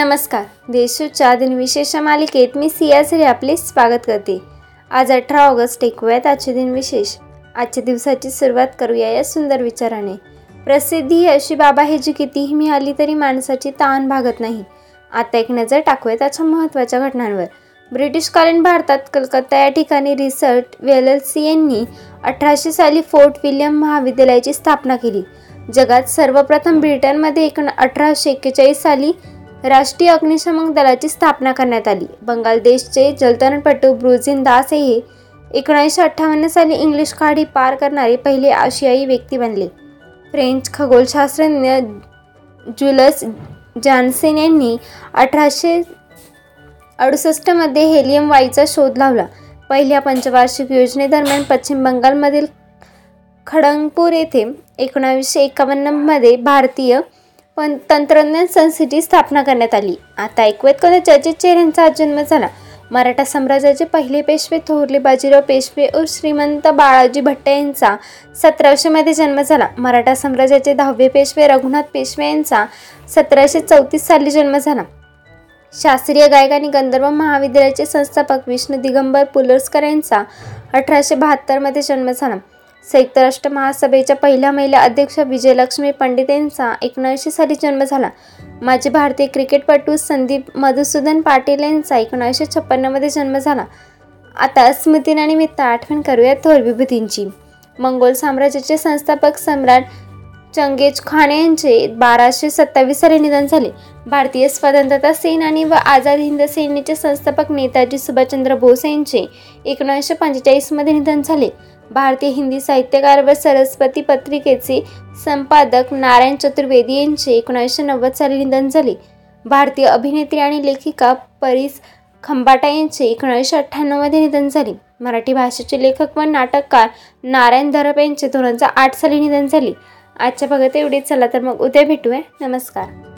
नमस्कार. देशूच्या दिनविशेष मालिकेत मी सियासरी आपले स्वागत करते. आज अठरा ऑगस्ट ऐकूयात आजचे दिनविशेष आजच्या दिवसाची सुरुवात करूया या सुंदर विचाराने. प्रसिद्धी ही अशी बाबा आहे जी कितीही मिळाली तरी माणसाची ताण भागत नाही. आता एक नजर टाकूया त्याच्या महत्त्वाच्या घटनांवर. ब्रिटिशकालीन भारतात कलकत्ता या ठिकाणी रिसर्ट वेलसी यांनी अठराशे साली फोर्ट विल्यम महाविद्यालयाची स्थापना केली. जगात सर्वप्रथम ब्रिटनमध्ये एक अठराशे एक्केचाळीस साली राष्ट्रीय अग्निशमन दलाची स्थापना करण्यात आली. बंगालदेशचे जलतरणपटू ब्रुझिन दास हे एकोणीसशे अठ्ठावन्न साली इंग्लिश खाडी पार करणारे पहिले आशियाई व्यक्ती बनले. फ्रेंच खगोलशास्त्रज्ञ जुलस जॉन्सेन यांनी अठराशे अडुसष्टमध्ये हेलियम वायूचा शोध लावला. पहिल्या पंचवार्षिक योजनेदरम्यान पश्चिम बंगालमधील खडंगपूर येथे एकोणावीसशे एकावन्नमध्ये भारतीय पण तंत्रज्ञान संस्थेची स्थापना करण्यात आली. आता ऐकूयात कोणत्या चर्चित चेहऱ्यांचा जन्म झाला. मराठा साम्राज्याचे पहिले पेशवे थोरले बाजीराव पेशवे व श्रीमंत बाळाजी भट्ट यांचा सतराशेमध्ये जन्म झाला. मराठा साम्राज्याचे दहावे पेशवे रघुनाथ पेशवे यांचा सतराशे चौतीस साली जन्म झाला. शास्त्रीय गायक आणि गंधर्व महाविद्यालयाचे संस्थापक विष्णू दिगंबर पुलर्सकर यांचा अठराशे बहात्तरमध्ये जन्म झाला. संयुक्त राष्ट्र महासभेच्या पहिल्या महिला अध्यक्ष विजयलक्ष्मी पंडित यांचा एकोणीसशे साली जन्म झाला. माजी भारतीय क्रिकेटपटू संदीप मधुसूदन पाटील यांचा एकोणीसशे छप्पन्नमध्ये जन्म झाला. आता स्मृतीनानिमित्त आठवण करूया थोर विभूतींची. मंगोल साम्राज्याचे संस्थापक सम्राट चंगेज खान यांचे बाराशे सत्तावीस साली निधन झाले. भारतीय स्वतंत्रता सेनानी व आझाद हिंद सेनेचे संस्थापक नेताजी सुभाषचंद्र बोस यांचे एकोणीसशे पंचेचाळीसमध्ये निधन झाले. भारतीय हिंदी साहित्यकार व सरस्वती पत्रिकेचे संपादक नारायण चतुर्वेदी यांचे एकोणीसशे नव्वद साली निधन झाले. भारतीय अभिनेत्री आणि लेखिका परीस खंबाटा यांचे एकोणीसशे अठ्ठ्याण्णवमध्ये निधन झाले. मराठी भाषेचे लेखक व नाटककार नारायण धरप यांचे दोन हजार आठ साली निधन झाले. आजच्या भागात एवढेच. चला तर मग उद्या भेटूया. नमस्कार.